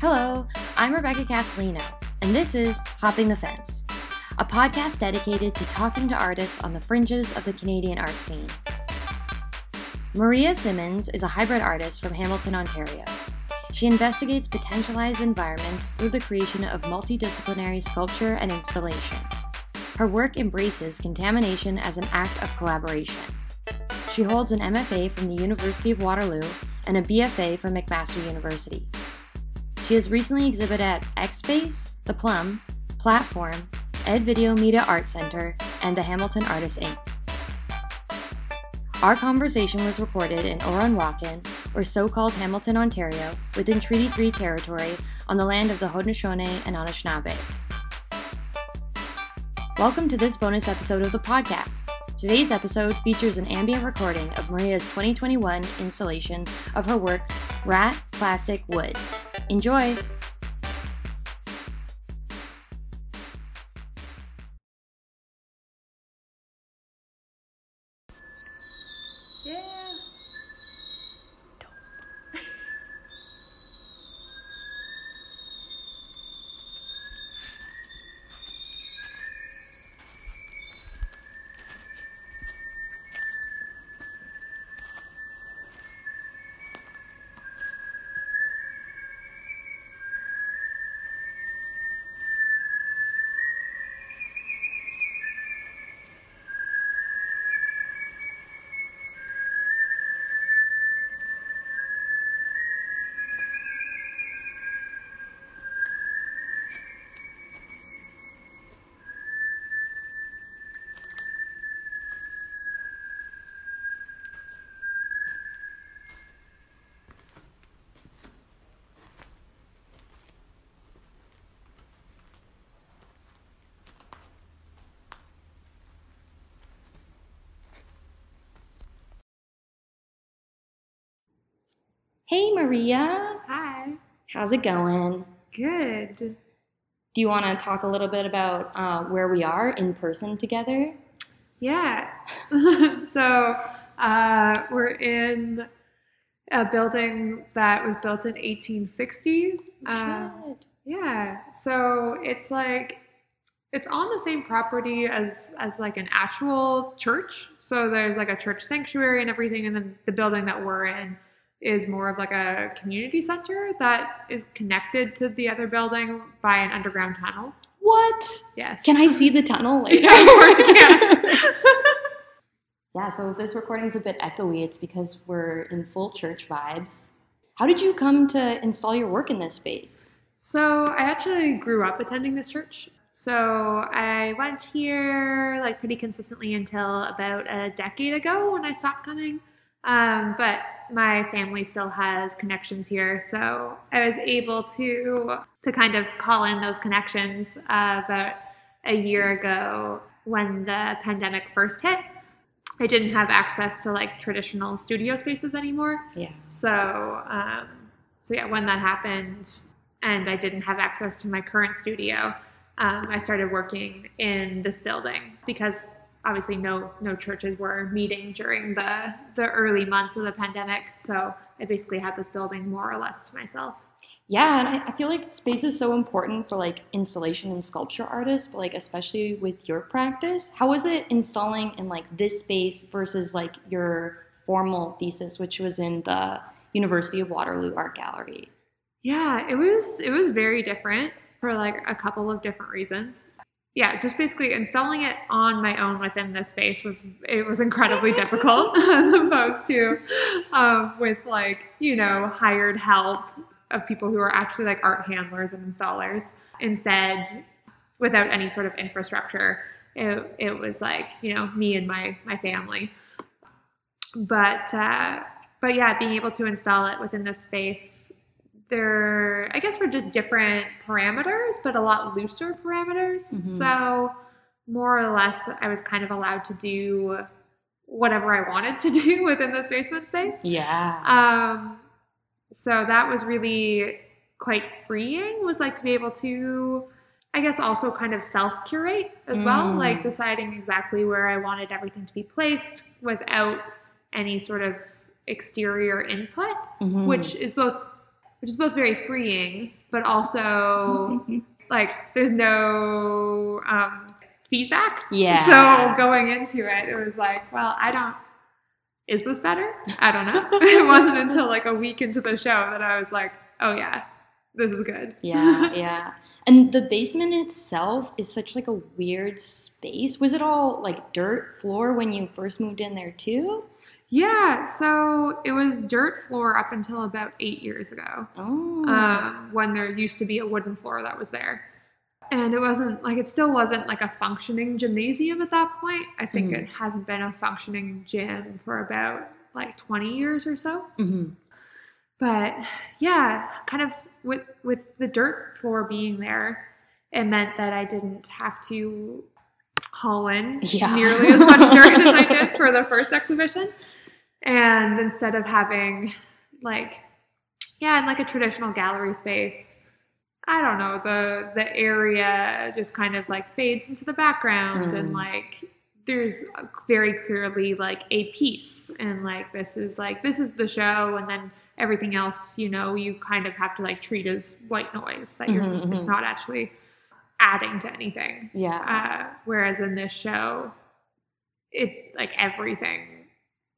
Hello, I'm Rebecca Castellino, and this is Hopping the Fence, a podcast dedicated to talking to artists on the fringes of the Canadian art scene. Maria Simmons is a hybrid artist from Hamilton, Ontario. She investigates potentialized environments through the creation of multidisciplinary sculpture and installation. Her work embraces contamination as an act of collaboration. She holds an MFA from the University of Waterloo and a BFA from McMaster University. She has recently exhibited at X Space, The Plum, Platform, Ed Video Media Art Center, and the Hamilton Artists Inc. Our conversation was recorded in Oronwakan, or so called Hamilton, Ontario, within Treaty 3 territory on the land of the Haudenosaunee and Anishinaabe. Welcome to this bonus episode of the podcast. Today's episode features an ambient recording of Maria's 2021 installation of her work, Rat, Plastic, Wood. Enjoy! Maria, Hi. how's it going? Good. Do you want to talk a little bit about uh, where we are in person together? Yeah. so uh, we're in a building that was built in 1860. Uh, yeah. So it's like it's on the same property as as like an actual church. So there's like a church sanctuary and everything, and then the building that we're in is more of like a community center that is connected to the other building by an underground tunnel. What? Yes. Can I see the tunnel later? Yeah, of course you can. yeah, so this recording's a bit echoey. It's because we're in full church vibes. How did you come to install your work in this space? So I actually grew up attending this church. So I went here like pretty consistently until about a decade ago when I stopped coming. Um, but my family still has connections here, so I was able to to kind of call in those connections uh, about a year ago when the pandemic first hit. I didn't have access to like traditional studio spaces anymore. Yeah. So, um, so yeah, when that happened, and I didn't have access to my current studio, um, I started working in this building because obviously no no churches were meeting during the the early months of the pandemic. So I basically had this building more or less to myself. Yeah, and I, I feel like space is so important for like installation and sculpture artists, but like especially with your practice. How was it installing in like this space versus like your formal thesis, which was in the University of Waterloo Art Gallery? Yeah, it was it was very different for like a couple of different reasons. Yeah, just basically installing it on my own within this space was it was incredibly difficult as opposed to um, with like you know hired help of people who are actually like art handlers and installers. Instead, without any sort of infrastructure, it, it was like you know me and my my family. But uh, but yeah, being able to install it within this space there i guess were just different parameters but a lot looser parameters Mhm. so more or less i was kind of allowed to do whatever i wanted to do within this basement space Yeah. um, so that was really quite freeing was like to be able to i guess also kind of self curate as well Mm. like deciding exactly where i wanted everything to be placed without any sort of exterior input Mhm. which is both which is both very freeing, but also like there's no um, feedback. Yeah. So going into it, it was like, well, I don't. Is this better? I don't know. it wasn't until like a week into the show that I was like, oh yeah, this is good. yeah, yeah. And the basement itself is such like a weird space. Was it all like dirt floor when you first moved in there too? Yeah, so it was dirt floor up until about eight years ago, Oh. um, when there used to be a wooden floor that was there. And it wasn't like it still wasn't like a functioning gymnasium at that point. I think Mhm. it hasn't been a functioning gym for about like 20 years or so. Mhm. But yeah, kind of with with the dirt floor being there, it meant that I didn't have to haul in Yeah. nearly as much dirt as I did for the first exhibition. And instead of having like yeah, in like a traditional gallery space, I don't know, the the area just kind of like fades into the background and Mm. like there's very clearly like a piece and like this is like this is the show and then everything else you know you kind of have to like treat as white noise that you're Mhm, it's mhm. not actually adding to anything Yeah. uh, whereas in this show it like everything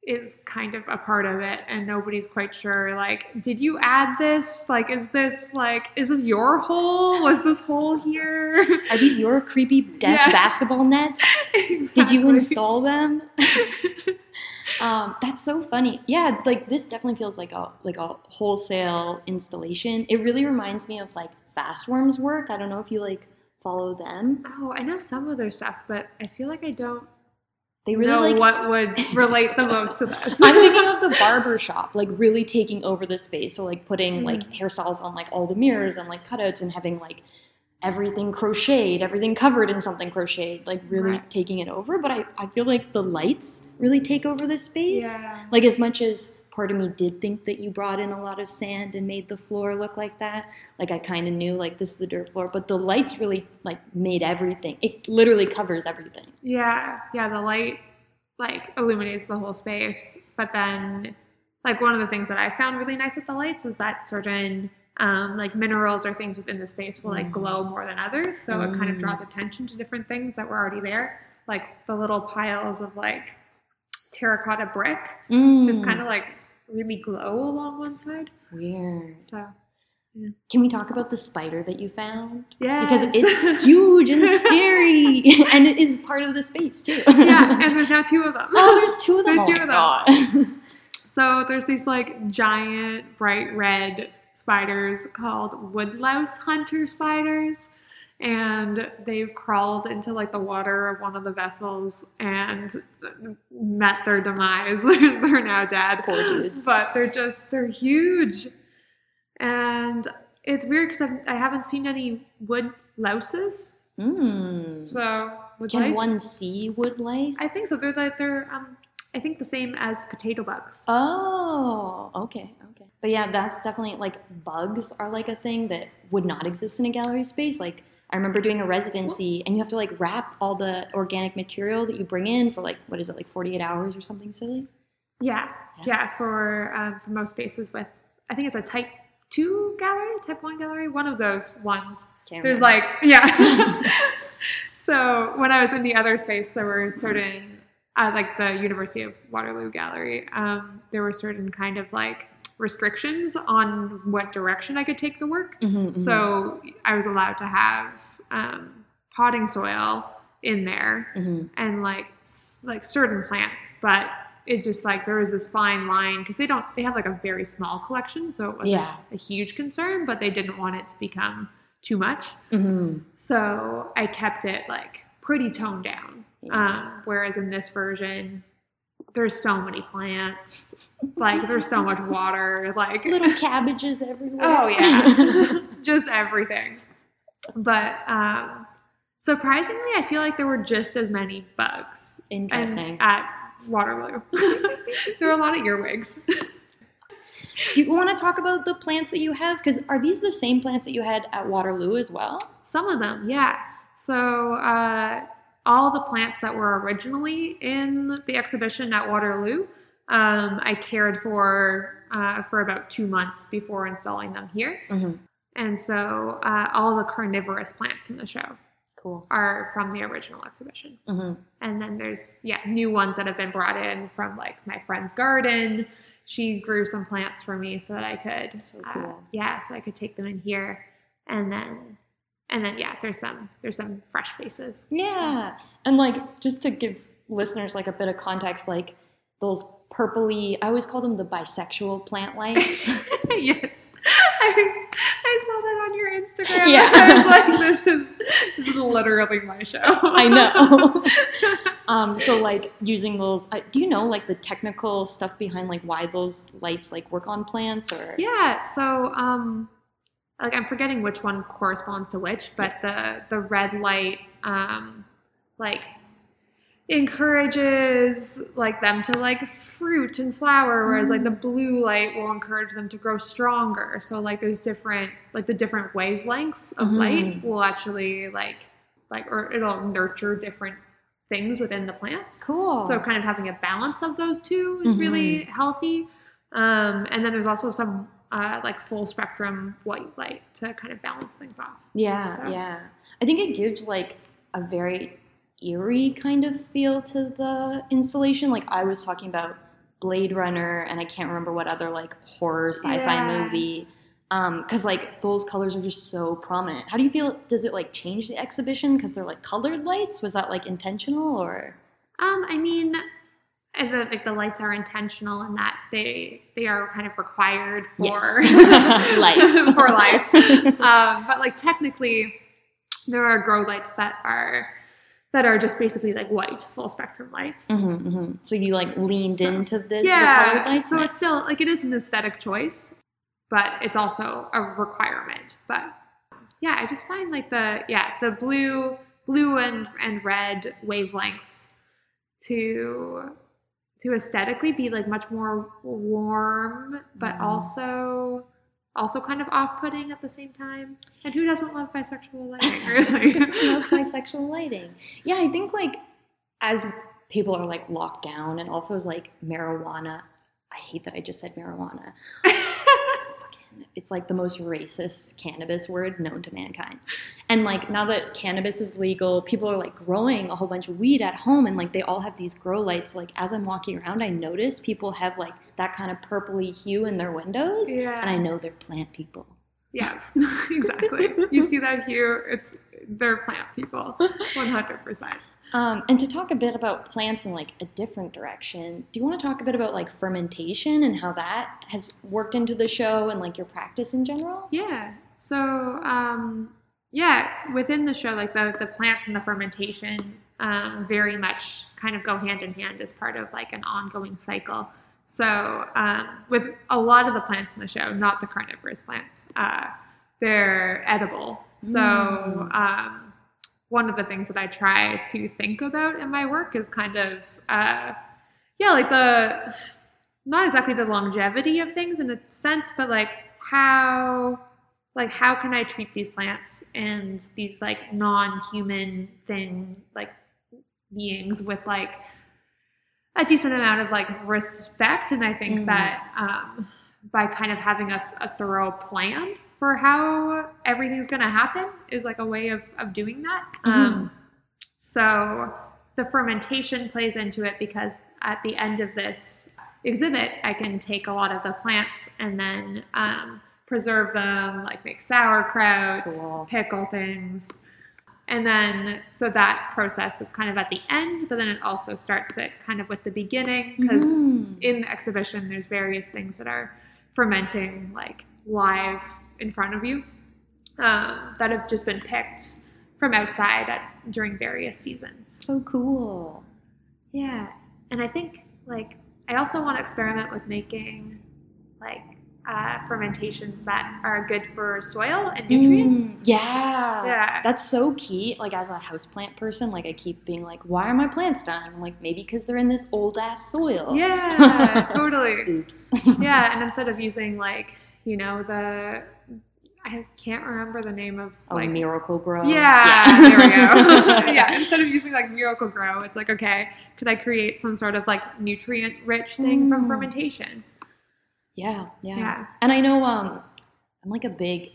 is kind of a part of it and nobody's quite sure like did you add this like is this like is this your hole was this hole here Are these your creepy death Yeah. basketball nets? Did you install them? um, that's so funny. Yeah, like this definitely feels like a like a wholesale installation. It really reminds me of like Fastwürms work. I don't know if you like follow them. oh i know some of their stuff but i feel like i don't They really know like what would relate the most to this I'm thinking of the barber shop, like really taking over the space. So like putting like Mm. hairstyles on like all the mirrors and like cutouts and having like everything crocheted, everything covered in something crocheted, like really Right. taking it over. But I, I feel like the lights really take over the space. Yeah. Like as much as part of me did think that you brought in a lot of sand and made the floor look like that, like I kind of knew like this is the dirt floor, but the lights really like made everything. It literally covers everything. Yeah, yeah, the light like illuminates the whole space. But then like one of the things that I found really nice with the lights is that certain um, like minerals or things within the space will like Mm. glow more than others. So it kind of Mm. draws attention to different things that were already there. Like the little piles of like terracotta brick just Mm. kind of like really glow along one side. weird. So Can we talk about the spider that you found? yeah. Because it's huge and scary, and it is part of the space too. yeah, and there's now two of them. oh, there's two of them. There's Oh two my of them. God. So there's these like giant bright red spiders called woodlouse hunter spiders. And they've crawled into like the water of one of the vessels and met their demise. they're, they're now dead. Poor dudes. But they're just, they're huge. And it's weird because I haven't seen any wood louses. Mm. So, Can lice? one see wood lice? I think so. They're like, they're, um, I think the same as potato bugs. Oh, okay, okay. But yeah, that's definitely like bugs are like a thing that would not exist in a gallery space. Like I remember doing a residency and you have to like wrap all the organic material that you bring in for like what is it like 48 hours or something silly? Yeah, Yeah. yeah, for um, for most spaces with I think it's a type two gallery, type one gallery, one of those ones. Can't There's remember. like yeah. so when I was in the other space, there were certain uh, like the University of Waterloo gallery. Um, there were certain kind of like restrictions on what direction I could take the work. Mhm, mhm. So I was allowed to have um, potting soil in there Mhm. and like like certain plants, but it just like there was this fine line because they don't they have like a very small collection, so it wasn't Yeah. a huge concern, but they didn't want it to become too much. Mhm. So I kept it like pretty toned down. Um, whereas in this version, there's so many plants, like there's so much water, like little cabbages everywhere. Oh yeah, just everything. But um, surprisingly, I feel like there were just as many bugs Interesting. at Waterloo. there were a lot of earwigs. Do you want to talk about the plants that you have? Because are these the same plants that you had at Waterloo as well? Some of them, yeah. So uh, all the plants that were originally in the exhibition at Waterloo um, I cared for uh, for about two months before installing them here. hmm And so uh, all the carnivorous plants in the show Cool. are from the original exhibition. hmm And then there's yeah new ones that have been brought in from like my friend's garden. She grew some plants for me so that I could So uh, yeah so I could take them in here and then and then yeah there's some there's some fresh faces. Yeah. And like just to give listeners like a bit of context, like those purpley I always call them the bisexual plant lights. yes, I, I saw that on your Instagram. Yeah. I was like, this is this is literally my show. I know. um, so like using those uh, do you know like the technical stuff behind like why those lights like work on plants or Yeah, so um like I'm forgetting which one corresponds to which, but the the red light um like encourages like them to like fruit and flower whereas like the blue light will encourage them to grow stronger so like there's different like the different wavelengths of Mhm. light will actually like like or it'll nurture different things within the plants Cool. so kind of having a balance of those two is really healthy. Um, and then there's also some uh, like full spectrum white light to kind of balance things off. Yeah, So- yeah. I think it gives like a very eerie kind of feel to the installation. Like I was talking about Blade Runner, and I can't remember what other like horror sci-fi Yeah. movie. Um, because like those colors are just so prominent. How do you feel? Does it like change the exhibition because they're like colored lights? Was that like intentional or? Um, I mean, I feel like the lights are intentional in that they they are kind of required for Yes. Life. for life. um, but like technically, there are grow lights that are that are just basically like white full spectrum lights. hmm hmm So you like leaned So- into the, the yeah colored lights. so Nice. it's still like it is an aesthetic choice but it's also a requirement but yeah i just find like the yeah the blue blue and and red wavelengths to to aesthetically be like much more warm but Mm. also also kind of off-putting at the same time and who doesn't love bisexual lighting Who doesn't love bisexual lighting? Yeah, I think like as people are like locked down and also as like marijuana. I hate that I just said marijuana. It's like the most racist cannabis word known to mankind. And like now that cannabis is legal, people are like growing a whole bunch of weed at home and like they all have these grow lights. Like as I'm walking around, I notice people have like that kind of purpley hue in their windows. Yeah. And I know they're plant people. Yeah, exactly. you see that here, it's they're plant people, one hundred percent. Um, and to talk a bit about plants in like a different direction, do you want to talk a bit about like fermentation and how that has worked into the show and like your practice in general? Yeah. So, um, yeah, within the show, like the the plants and the fermentation, um, very much kind of go hand in hand as part of like an ongoing cycle. So, um, with a lot of the plants in the show, not the carnivorous plants, uh, they're edible. So, Mm. One of the things that I try to think about in my work is kind of, uh, yeah, like the not exactly the longevity of things in a sense, but like how like how can I treat these plants and these like non-human thing like beings with like a decent amount of like respect and I think Mhm. that um, by kind of having a, a thorough plan for how everything's going to happen is like a way of, of doing that. Um, so the fermentation plays into it because at the end of this exhibit, I can take a lot of the plants and then um, preserve them, like make sauerkraut, Cool. pickle things. And then, so that process is kind of at the end, but then it also starts it kind of with the beginning because Mm. in the exhibition, there's various things that are fermenting like live in front of you um, that have just been picked from outside at, during various seasons. So cool. Yeah. And I think like I also want to experiment with making like uh, fermentations that are good for soil and nutrients. Mm, yeah. Yeah. That's so key. Like as a houseplant person, like I keep being like, why are my plants dying? I'm like, maybe because they're in this old ass soil. Yeah, totally. Oops. Yeah, and instead of using like, you know, the I can't remember the name of Oh, like Miracle-Gro. Yeah, there we go. yeah, instead of using like Miracle-Gro, it's like okay, could I create some sort of like nutrient rich thing from Mm. fermentation? yeah, yeah, Yeah. And I know um, I'm like a big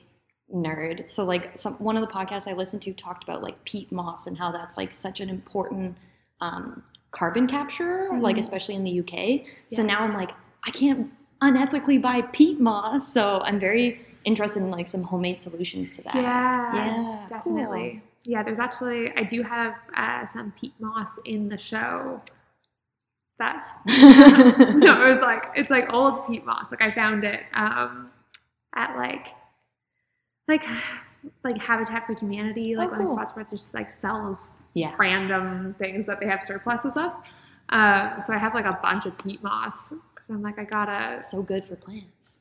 nerd. So like some one of the podcasts I listened to talked about like peat moss and how that's like such an important um, carbon capture, like Mhm. especially in the UK. So now I'm like I can't unethically buy peat moss. So I'm very interested in like some homemade solutions to that. Yeah, Yeah, definitely. Yeah, there's actually I do have uh, some peat moss in the show. That no, it was like it's like old peat moss. Like I found it um, at like like like Habitat for Humanity, like Oh, one of the spots where it just like sells yeah. random things that they have surpluses of. Um, so I have like a bunch of peat moss because I'm like I gotta So good for plants.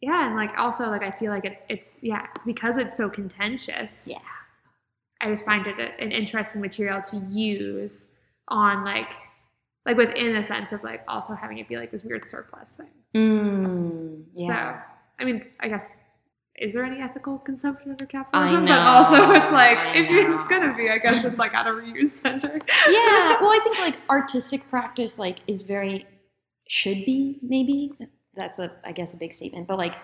yeah, and like also like I feel like it, it's yeah because it's so contentious. Yeah. I just find it a- an interesting material to use on like like within a sense of like also having it be like this weird surplus thing. Mm, yeah. So I mean, I guess is there any ethical consumption under capitalism? But also it's like I if it's gonna be, I guess it's like at a reuse center. yeah well i think like artistic practice like is very should be maybe that's a i guess a big statement but like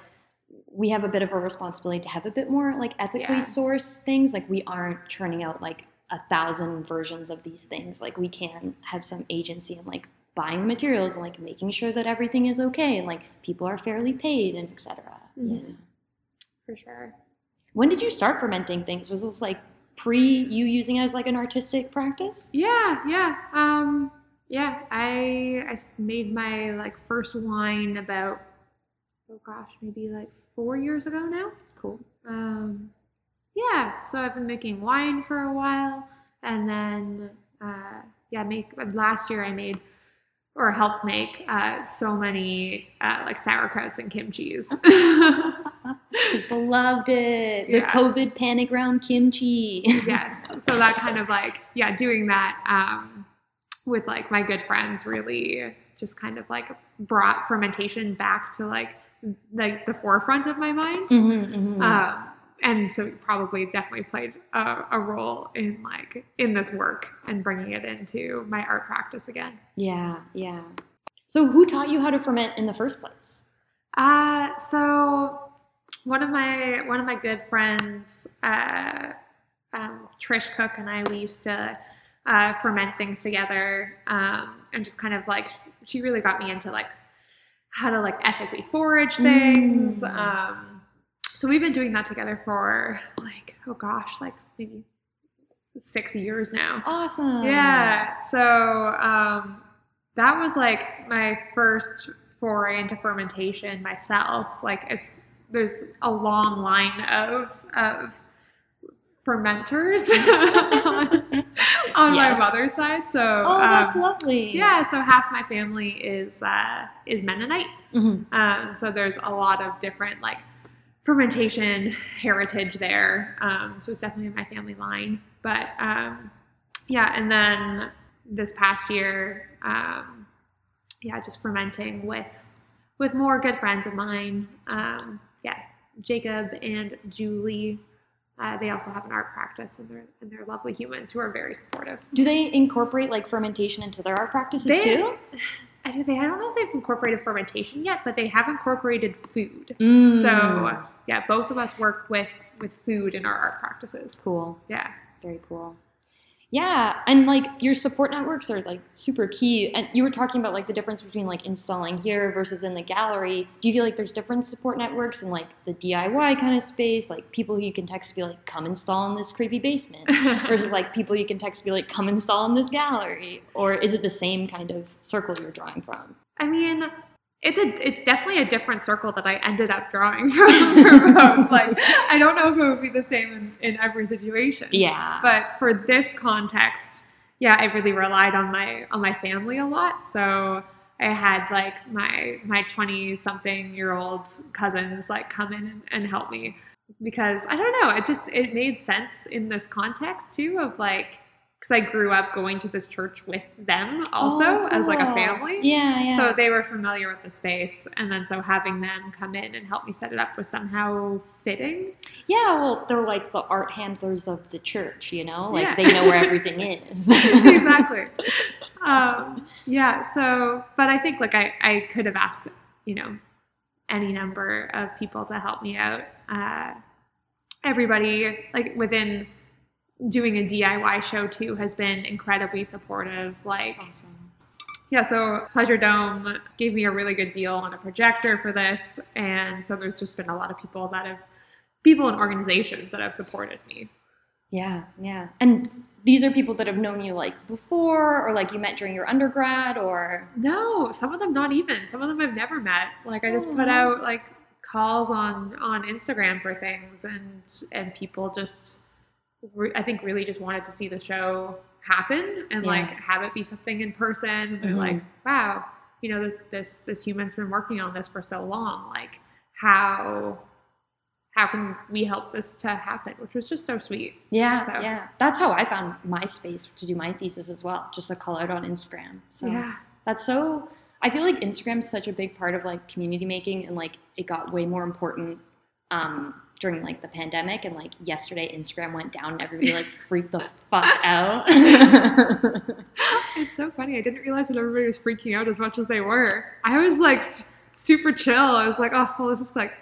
we have a bit of a responsibility to have a bit more like ethically Yeah. sourced things like we aren't churning out like a thousand versions of these things like we can have some agency in like buying materials and like making sure that everything is okay and like people are fairly paid and etc yeah Mhm. For sure. when did you start fermenting things was this like pre you using it as like an artistic practice Yeah, yeah. Um yeah, I I made my like first wine about oh gosh, maybe like 4 years ago now. cool Um yeah, so I've been making wine for a while and then uh yeah, make last year I made or helped make uh, so many uh, like sauerkrauts and kimchi's. People loved it. The Yeah. COVID panic round kimchi. yes so that kind of like yeah doing that um, with like my good friends really just kind of like brought fermentation back to like like the forefront of my mind Mhm, mhm. um, and so it probably definitely played a, a role in like in this work and bringing it into my art practice again yeah, yeah. So, who taught you how to ferment in the first place? Uh, so one of my one of my good friends, uh, um, Trish Cook, and I, we used to uh, ferment things together, um, and just kind of like she really got me into like how to like ethically forage things. Mm. Um, so we've been doing that together for like oh gosh, like maybe six years now. Awesome. Yeah. So um, that was like my first foray into fermentation myself. Like it's there's a long line of of fermenters on, on my mother's side. So Oh, that's um, lovely. yeah. So half my family is uh, is Mennonite. Mhm. Um, so there's a lot of different like fermentation heritage there. Um, so it's definitely in my family line. But um, yeah, and then this past year, um, yeah, just fermenting with with more good friends of mine. Um, yeah, Jacob and Julie. Uh, they also have an art practice, and they're and they're lovely humans who are very supportive. Do they incorporate like fermentation into their art practices They- too? I they I don't know if they've incorporated fermentation yet, but they have incorporated food. Mm. So yeah, both of us work with with food in our art practices. cool. Yeah. Very cool. Yeah, and like your support networks are like super key. And you were talking about like the difference between like installing here versus in the gallery. Do you feel like there's different support networks in like the DIY kind of space, like people who you can text to be like, come install in this creepy basement, versus like people you can text to be like, come install in this gallery? Or is it the same kind of circle you're drawing from? I mean, it's a it's definitely a different circle that I ended up drawing from both. like I don't know if it would be the same in, in every situation. Yeah. But for this context, yeah, I really relied on my on my family a lot. So I had like my my twenty something year old cousins like come in and, and help me because I don't know, it just it made sense in this context too of like because I grew up going to this church with them also Oh, as like a family. Yeah, yeah. So they were familiar with the space, and then so having them come in and help me set it up was somehow fitting. yeah, well, they're like the art handlers of the church, you know? Like Yeah. they know where everything is. exactly. Um, yeah. So, but I think like I I could have asked you know any number of people to help me out. Uh, everybody like within doing a DIY show too has been incredibly supportive. Like Awesome. Yeah, so Pleasure Dome gave me a really good deal on a projector for this. And so there's just been a lot of people that have, people and organizations that have supported me. Yeah, yeah. And these are people that have known you like before or like you met during your undergrad or No, some of them not even. Some of them I've never met. Like I just put out like calls on on Instagram for things and and people just re- I think really just wanted to see the show happen and Yeah. like have it be something in person. And they're Mhm. like, wow, you know, this, this this human's been working on this for so long. Like how how can we help this to happen? Which was just so sweet. Yeah, So- yeah. That's how I found my space to do my thesis as well. Just a call out on Instagram. So Yeah. that's so I feel like Instagram is such a big part of like community making and like it got way more important um during like the pandemic and like yesterday Instagram went down and everybody like freaked the fuck out. It's so funny. I didn't realize that everybody was freaking out as much as they were. I was like super chill. I was like, oh, well, this is like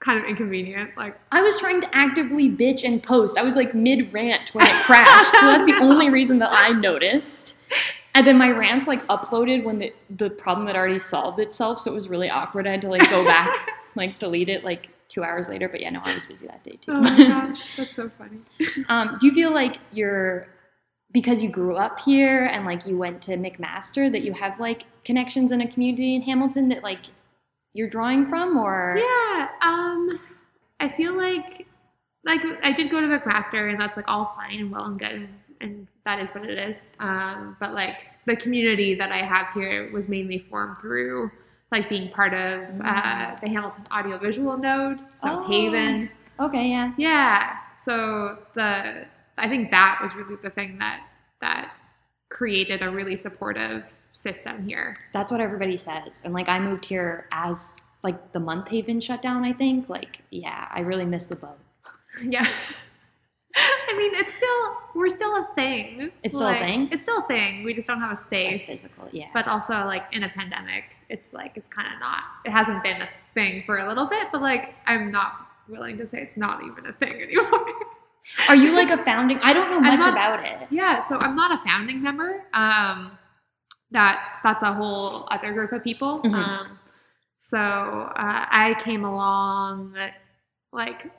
kind of inconvenient. Like, I was trying to actively bitch and post. I was like mid rant when it crashed. so that's the only reason that I noticed. And then my rants like uploaded when the, the problem had already solved itself. So it was really awkward. I had to like go back, like delete it like two hours later. But yeah, no, I was busy that day too. oh my gosh, that's so funny. um, do you feel like you're, because you grew up here and like you went to McMaster, that you have like connections in a community in Hamilton that like you're drawing from or? Yeah. Um, I feel like, like I did go to McMaster, and that's like all fine and well and good, and, and that is what it is. Um, but like the community that I have here was mainly formed through like being part of uh, the Hamilton Audiovisual Node, so Oh. HAVN. Okay, yeah. Yeah. So the I think that was really the thing that that created a really supportive system here. That's what everybody says. And like I moved here as like the month HAVN shut down, I think. Like, yeah, I really missed the boat. Yeah. I mean, it's still we're still a thing. It's still a thing? It's still a thing. We just don't have a space. physical, yeah. But also, like in a pandemic, it's like it's kind of not. It hasn't been a thing for a little bit, but like I'm not willing to say it's not even a thing anymore. Are you like a founding I don't know much not- about it. Yeah, so I'm not a founding member. Um, that's that's a whole other group of people. Mhm. Um, so uh, I came along like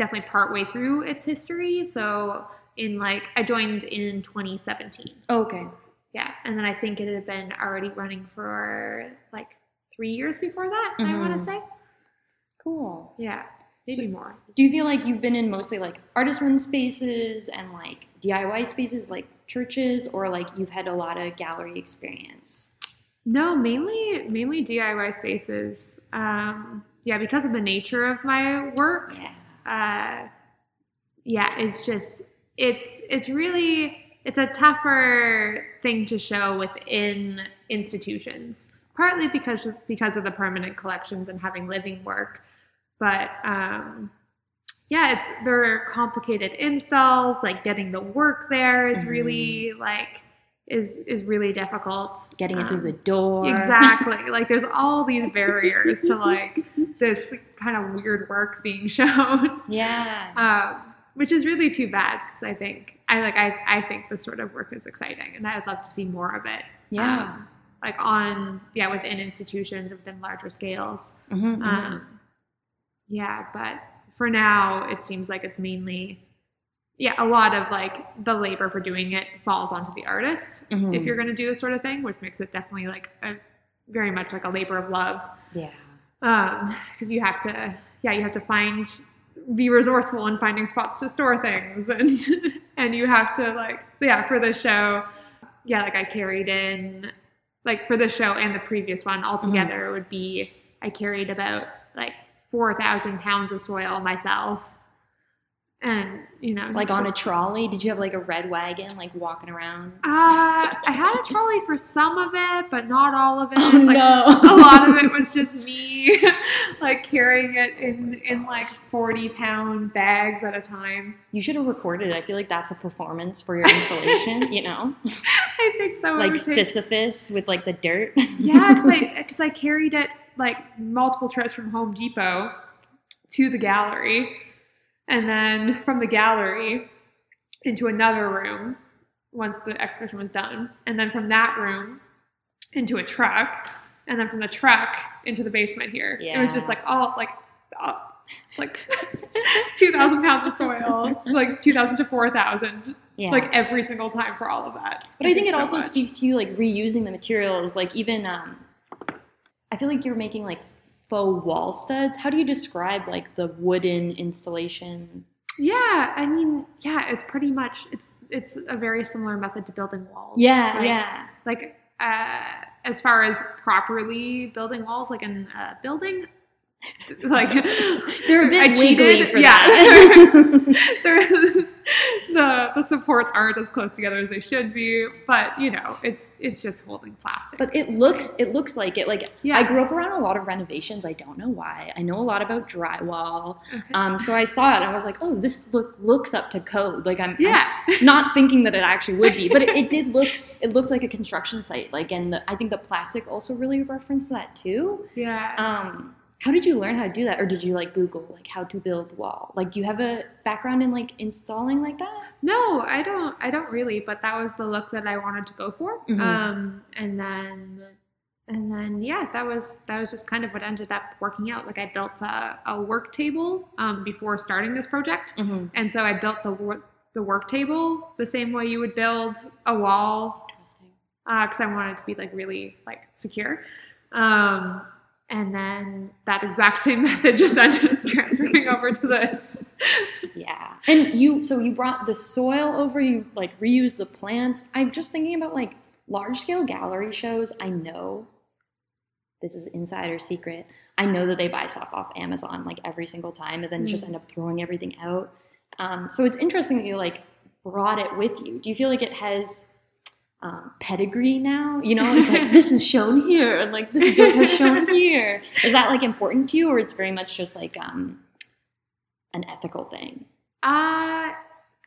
definitely part way through its history. So in like I joined in 2017. Okay. Yeah, and then I think it had been already running for like three years before that. I want to say. Cool. Yeah, maybe more. Do you feel like you've been in mostly like artist run spaces and like DIY spaces like churches or like you've had a lot of gallery experience? No, mainly mainly DIY spaces. Um, yeah, because of the nature of my work. Yeah. Uh, yeah, it's just it's it's really it's a tougher thing to show within institutions. Partly because of, because of the permanent collections and having living work, but um, yeah, it's there are complicated installs. Like getting the work there is really like is is really difficult. Getting it through Um, the door. Exactly. like there's all these barriers to like this kind of weird work being shown, Yeah. um, which is really too bad because I think I like I I think this sort of work is exciting and I'd love to see more of it. Yeah. Um, like on yeah within institutions within larger scales. Mhm, mhm. Um, yeah, but for now it seems like it's mainly yeah a lot of like the labor for doing it falls onto the artist Mhm. if you're going to do this sort of thing, which makes it definitely like a very much like a labor of love. yeah. Um, because you have to, yeah, you have to find, be resourceful in finding spots to store things, and and you have to like, yeah, for the show, yeah, like I carried in, like for the show and the previous one altogether, it would be I carried about like four thousand pounds of soil myself. And you know, Like on a trolley? Did you have like a red wagon, like walking around? Uh, I had a trolley for some of it, but not all of it. Oh, like, no. a lot of it was just me, like carrying it in in like forty pound bags at a time. You should have recorded it. I feel like that's a performance for your installation, you know? I think so. Like would take- Sisyphus with like the dirt. yeah, because I because I carried it like multiple trips from Home Depot to the gallery, and then from the gallery into another room once the exhibition was done, and then from that room into a truck, and then from the truck into the basement here. Yeah. It was just like all like. all- like 2000 pounds of soil like 2000 to 4000 yeah. like every single time for all of that But I think it so also much. speaks to you like reusing the materials. Like even, um, I feel like you're making like faux wall studs. How do you describe like the wooden installation? Yeah, I mean, yeah, it's pretty much it's it's a very similar method to building walls. Yeah, Like- yeah, Like uh, as far as properly building walls, like in a building, like they're a bit I wiggly cheated. for yeah. that. They're- the the supports aren't as close together as they should be, but you know, it's it's just holding plastic. but it looks it looks like it. Like Yeah. I grew up around a lot of renovations. I don't know why. I know a lot about drywall. Okay. Um, so I saw it and I was like, oh, this look looks up to code. Like I'm, I'm yeah, not thinking that it actually would be, but it, it did look it looked like a construction site. Like, and the, I think the plastic also really referenced that too. yeah. Um, how did you learn how to do that, or did you like Google like how to build wall? Like, do you have a background in like installing like that? No, I don't. I don't really. But that was the look that I wanted to go for. Mhm. Um, and then, and then, yeah, that was that was just kind of what ended up working out. Like I built a, a work table um, before starting this project, Mm-hmm. and so I built the wor- the work table the same way you would build a wall Interesting. because I wanted to be like really like secure. Um, and then that exact same method just ended up transferring over to this. Yeah. And you, so you brought the soil over. You like reuse the plants. I'm just thinking about like large scale gallery shows. I know this is insider secret. I know that they buy stuff off Amazon like every single time, and then just Mm. end up throwing everything out. Um, so it's interesting that you like brought it with you. Do you feel like it has um, pedigree now? You know, it's like this is shown here, and like this dirt has shown here. Is that like important to you, or it's very much just like um, an ethical thing? Uh,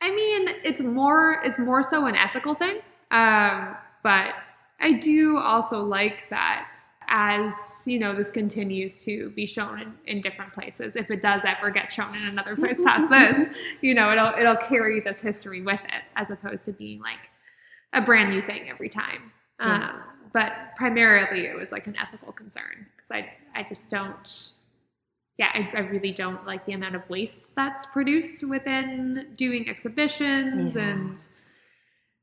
I mean, it's more it's more so an ethical thing. Um, but I do also like that as you know this continues to be shown in, in different places. If it does ever get shown in another place past this, you know, it'll it'll carry this history with it as opposed to being like a brand new thing every time. Yeah. Um, but primarily it was like an ethical concern because I I just don't yeah, I, I really don't like the amount of waste that's produced within doing exhibitions Yeah. and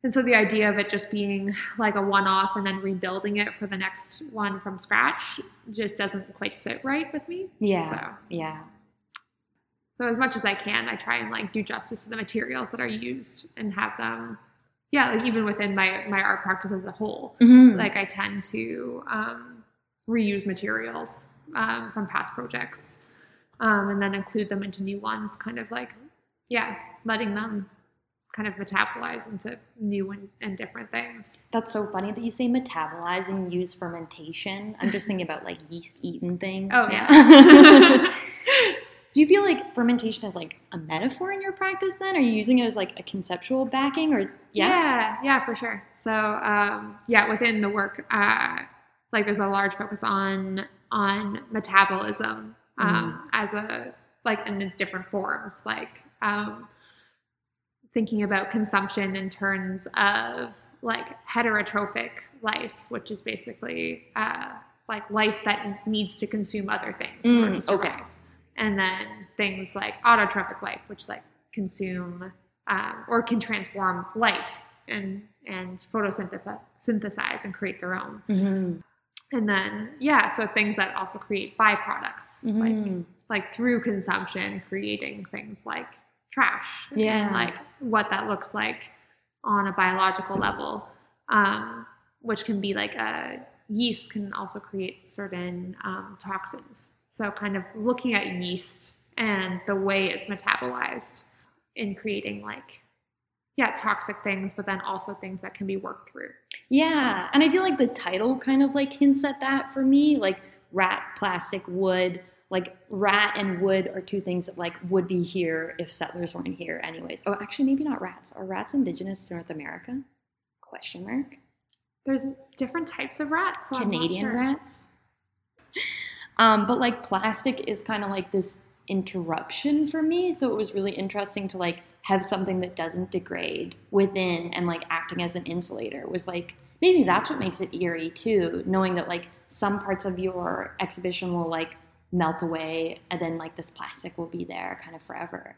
and so the idea of it just being like a one-off and then rebuilding it for the next one from scratch just doesn't quite sit right with me. Yeah. So Yeah. so as much as I can, I try and like do justice to the materials that are used and have them yeah, like even within my my art practice as a whole Mhm. like I tend to um, reuse materials um, from past projects um, and then include them into new ones, kind of like, yeah, letting them kind of metabolize into new and, and different things. That's so funny that you say metabolize and use fermentation. I'm just thinking about like yeast eaten things. Oh, yeah. Do you feel like fermentation is like a metaphor in your practice then? Are you using it as like a conceptual backing or yeah? yeah, yeah, for sure. So um, yeah, within the work, uh, like there's a large focus on on metabolism um, as a like in its different forms, like um, thinking about consumption in terms of like heterotrophic life, which is basically uh, like life that needs to consume other things Mm, okay. And then things like autotrophic life, which like consume um, or can transform light and and photosynthesize synthesize and create their own. Mhm. And then yeah, so things that also create byproducts, like Mhm. like through consumption, creating things like trash. Yeah. And like what that looks like on a biological level, um, which can be like a yeast can also create certain um, toxins. So kind of looking at yeast and the way it's metabolized in creating like yeah toxic things but then also things that can be worked through Yeah. And I feel like the title kind of like hints at that for me. Like rat, plastic, wood. Like rat and wood are two things that like would be here if settlers weren't here anyways. Oh, actually maybe not rats. Are rats indigenous to North America? Question mark. there's different types of rats so Canadian sure. rats. Um, but like plastic is kind of like this interruption for me. So it was really interesting to like have something that doesn't degrade within and like acting as an insulator was like maybe that's what makes it eerie too, knowing that like some parts of your exhibition will like melt away and then like this plastic will be there kind of forever.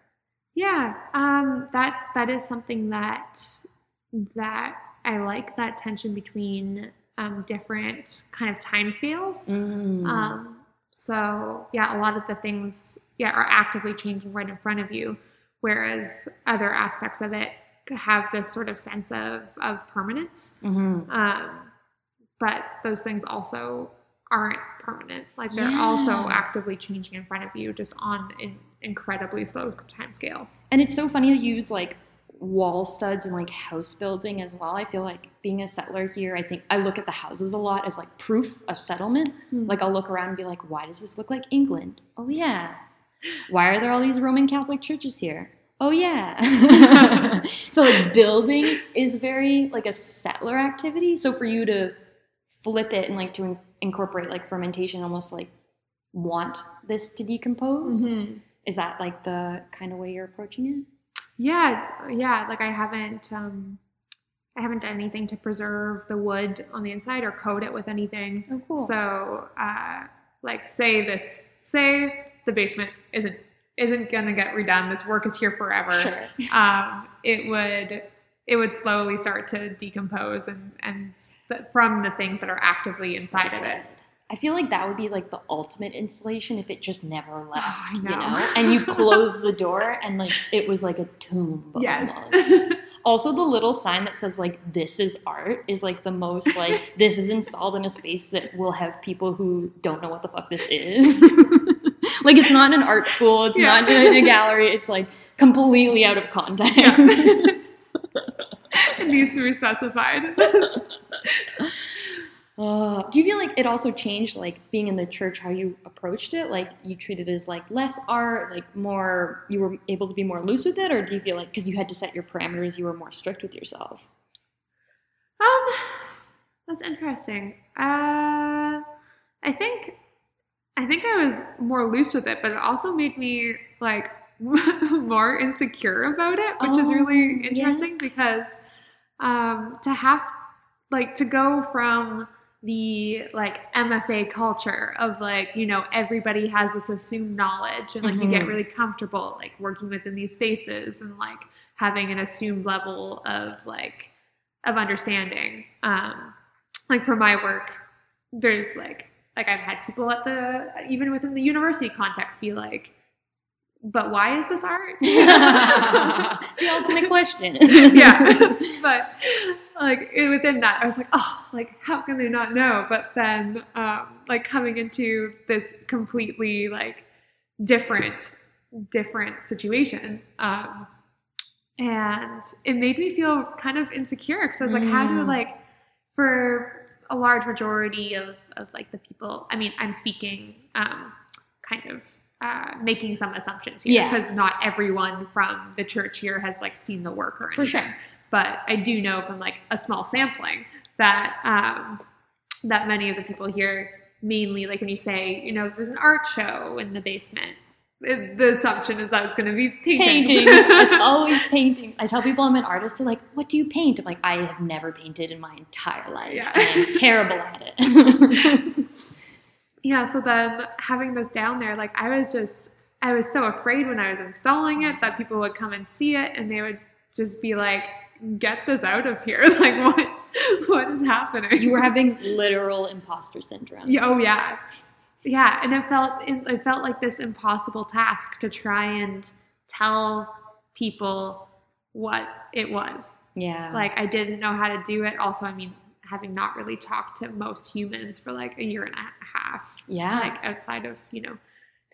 Yeah, um, that that is something that that I like that tension between um, different kind of timescales. Mm. Um, so yeah, a lot of the things yeah are actively changing right in front of you, whereas other aspects of it have this sort of sense of of permanence. Mhm. Um, but those things also aren't permanent. Like they're also actively changing in front of you, just on an incredibly slow time scale. And it's so funny to use like wall studs and like house building as well. I feel like being a settler here, I think I look at the houses a lot as like proof of settlement. Hmm. Like I'll look around and be like, why does this look like England? Oh yeah. Why are there all these Roman Catholic churches here? Oh yeah. so like building is very like a settler activity. So for you to flip it and like to in- incorporate like fermentation almost like want this to decompose Mhm. is that like the kind of way you're approaching it? Yeah, yeah. Like I haven't, um, I haven't done anything to preserve the wood on the inside or coat it with anything. Oh, cool. So, uh, like, say this, say the basement isn't isn't gonna get redone. This work is here forever. sure. Um, it would it would slowly start to decompose and and th- from the things that are actively inside of it. I feel like that would be like the ultimate installation if it just never oh, left, I you know. know? And you close the door and like it was like a tomb. Yes. Also, the little sign that says like "This is art" is like the most like this is installed in a space that will have people who don't know what the fuck this is. like it's not in an art school, it's Yeah. not in a gallery. It's like completely out of context. it needs to be specified. Uh, do you feel like it also changed, like being in the church, how you approached it? Like you treated it as like less art, like more, you were able to be more loose with it, or do you feel like because you had to set your parameters, you were more strict with yourself? Um, that's interesting. Uh, I think, I think I was more loose with it, but it also made me like more insecure about it, which is Oh, really yeah. interesting because um, to have like to go from the like MFA culture of like you know everybody has this assumed knowledge and like you get Mhm. really comfortable like working within these spaces and like having an assumed level of like of understanding um like for my work there's like like I've had people at the even within the university context be like but why is this art the ultimate question. yeah but like within that i was like oh like how can they not know but then um like coming into this completely like different different situation um and it made me feel kind of insecure because i was like how do Mm. like for a large majority of of like the people i mean i'm speaking um kind of uh, making some assumptions here Yeah. because not everyone from the church here has like seen the work or anything For sure. but I do know from like a small sampling that um, that many of the people here, mainly like when you say, you know, there's an art show in the basement, the assumption is that it's going to be paintings. Paintings. it's always paintings. I tell people I'm an artist. They're like, "What do you paint?" I'm like, "I have never painted in my entire life. Yeah. I'm terrible at it." yeah. So then having this down there, like I was just, I was so afraid when I was installing it that people would come and see it and they would just be like, "Get this out of here! Like what, what is happening?" you were having literal imposter syndrome. Yeah, oh yeah, yeah, and it felt it felt like this impossible task to try and tell people what it was. Yeah. Like I didn't know how to do it. Also, I mean, having not really talked to most humans for like a year and a half, yeah. like outside of you know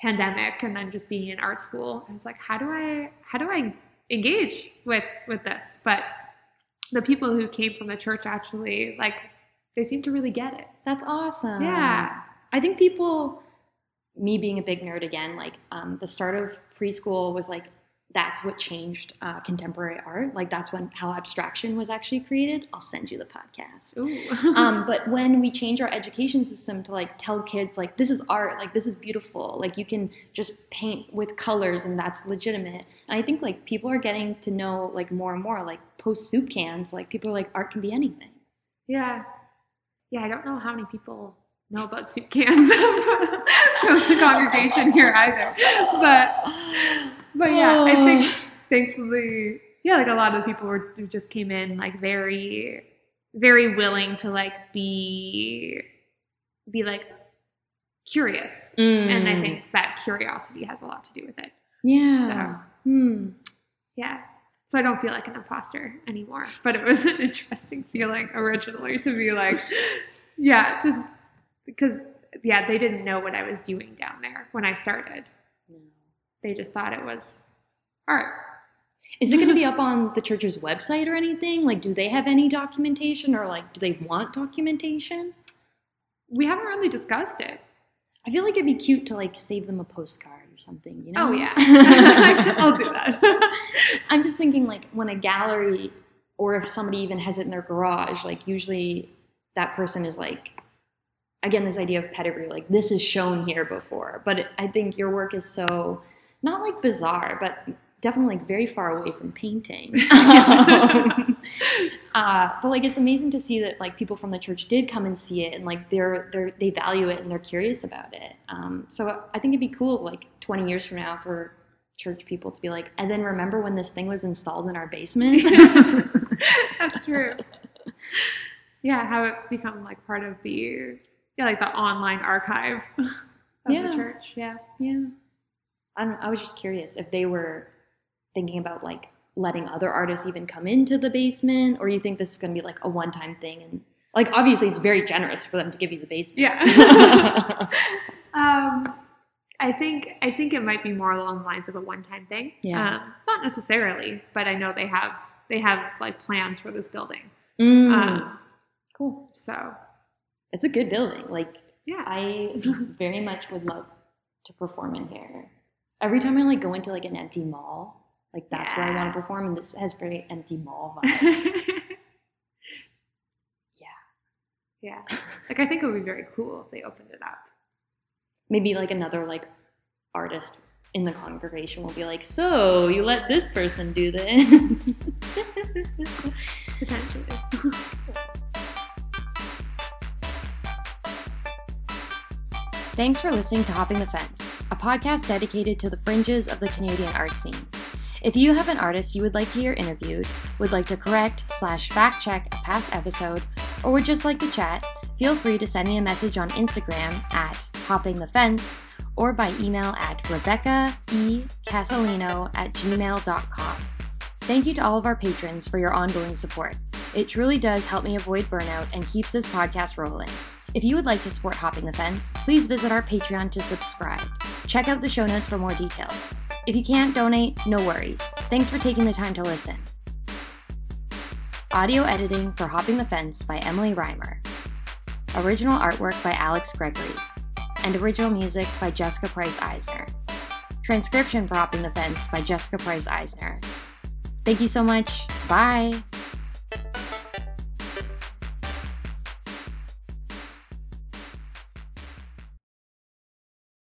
pandemic and then just being in art school, I was like, how do I how do I engage with with this. But the people who came from the church actually like they seem to really get it. That's awesome. Yeah. I think people, me being a big nerd again, like um, the start of preschool was like that's what changed uh, contemporary art. Like that's when how abstraction was actually created. I'll send you the podcast. Um, but when we change our education system to like tell kids like this is art, like this is beautiful, like you can just paint with colors and that's legitimate. And I think like people are getting to know like more and more like post soup cans, like people are like art can be anything. yeah. Yeah, I don't know how many people know about soup cans from the congregation here either. But but yeah, I think thankfully, yeah, like a lot of the people were who just came in like very, very willing to like be, be like curious, and I Mm. think that curiosity has a lot to do with it. yeah. So Hmm. yeah, so I don't feel like an imposter anymore. But it was an interesting feeling originally to be like, yeah, just because yeah, they didn't know what I was doing down there when I started. They just thought it was art. Is it mm-hmm. going to be up on the church's website or anything? Like, do they have any documentation or like, do they want documentation? We haven't really discussed it. I feel like it'd be cute to like save them a postcard or something, you know? Oh yeah, I'll do that. I'm just thinking like when a gallery or if somebody even has it in their garage, like usually that person is like, again, this idea of pedigree, like this is shown here before. But it, I think your work is so, not like bizarre, but definitely like very far away from painting. Um, uh, but like it's amazing to see that like people from the church did come and see it and like they're they're they value it and they're curious about it. Um, so I think it'd be cool like 20 years from now for church people to be like, and then remember when this thing was installed in our basement? That's true. Yeah, have it become like part of the yeah, like the online archive of Yeah. the church. Yeah. yeah. I don't. I was just curious if they were thinking about like letting other artists even come into the basement, or you think this is going to be like a one-time thing and. Like obviously, it's very generous for them to give you the basement. Yeah. um, I think I think it might be more along the lines of a one-time thing. Yeah. Um, not necessarily, but I know they have they have like plans for this building. Mm, Um, cool. so It's a good building. Like yeah. I very much would love to perform in here. Every time I like go into like an empty mall, like that's where I want to perform, and this has very empty mall vibes. yeah, yeah. Like I think it would be very cool if they opened it up. maybe like another like artist in the congregation will be like, "So you let this person do this." Potentially. Thanks for listening to Hopping the Fence, a podcast dedicated to the fringes of the Canadian art scene. If you have an artist you would like to hear interviewed, would like to correct slash fact check a past episode, or would just like to chat, feel free to send me a message on Instagram at Hopping the Fence or by email at Rebecca E. Casalino at gmail.com. Thank you to all of our patrons for your ongoing support. It truly does help me avoid burnout and keeps this podcast rolling. If you would like to support Hopping the Fence, please visit our Patreon to subscribe. Check out the show notes for more details. If you can't donate, no worries. Thanks for taking the time to listen. Audio editing for Hopping the Fence by Emily Reimer. Original artwork by Alex Gregory. And original music by Jessica Price Eisner. Transcription for Hopping the Fence by Jessica Price Eisner. Thank you so much. Bye.